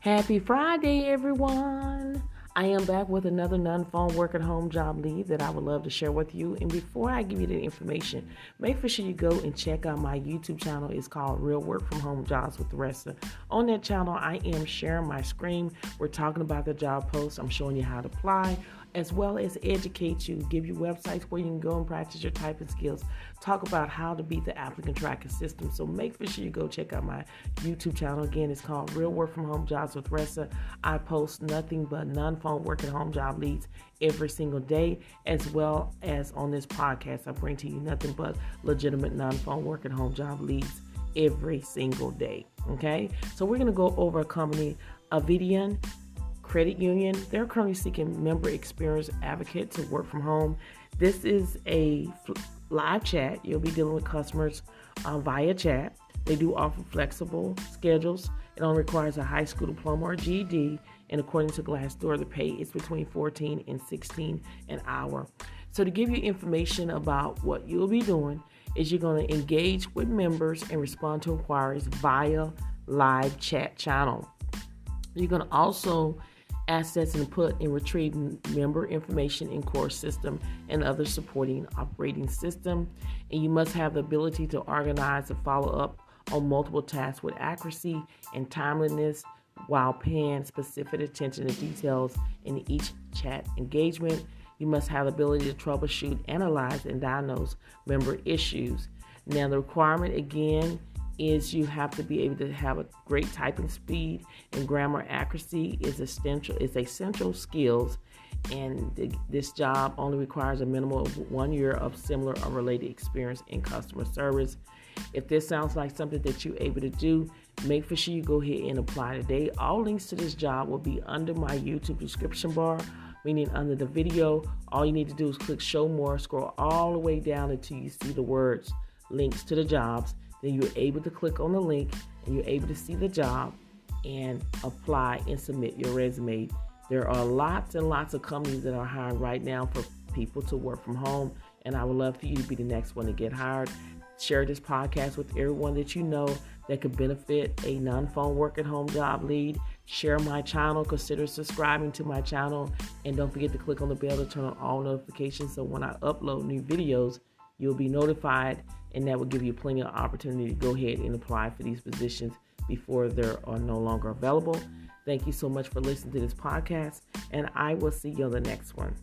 Happy Friday, everyone. I am back with another non phone work at home job lead that I would love to share with you. And before I give you the information, make sure you go and check out my YouTube channel. It's called Real Work from Home Jobs with the Rest. On that channel, I am sharing my screen. We're talking about the job posts. I'm showing you how to apply as well as educate you, give you websites where you can go and practice your typing skills, talk about how to beat the applicant tracking system. So make for sure you go check out my YouTube channel. Again, it's called Real Work from Home Jobs with Ressa. I post nothing but non-phone work at home job leads every single day, as well as on this podcast. I bring to you nothing but legitimate non-phone work at home job leads every single day. Okay, so we're gonna go over a company, Avadian Credit Union. They're currently seeking member experience advocate to work from home. This is a live chat. You'll be dealing with customers uh, via chat. They do offer flexible schedules. It only requires a high school diploma or GED. And according to Glassdoor, the pay is between 14 and 16 an hour. So to give you information about what you'll be doing is you're going to engage with members and respond to inquiries via live chat channel. You're going to also and put and retrieve member information in core system and other supporting operating system. And you must have the ability to organize and follow up on multiple tasks with accuracy and timeliness while paying specific attention to details in each chat engagement. You must have the ability to troubleshoot, analyze, and diagnose member issues. Now, the requirement again is you have to be able to have a great typing speed and grammar accuracy is essential is essential skills. And th- this job only requires a minimum of one year of similar or related experience in customer service. If this sounds like something that you're able to do make for sure you go ahead and apply today. All links to this job will be under my youtube description bar meaning under the video. All you need to do is click show more scroll all the way down until you see the words links to the jobs then you're able to click on the link and you're able to see the job and apply and submit your resume. There are lots and lots of companies that are hiring right now for people to work from home, and I would love for you to be the next one to get hired. Share this podcast with everyone that you know that could benefit a non phone work at home job lead. Share my channel, consider subscribing to my channel, and don't forget to click on the bell to turn on all notifications so when I upload new videos, you'll be notified and that will give you plenty of opportunity to go ahead and apply for these positions before they are uh, no longer available. Thank you so much for listening to this podcast, and I will see you on the next one.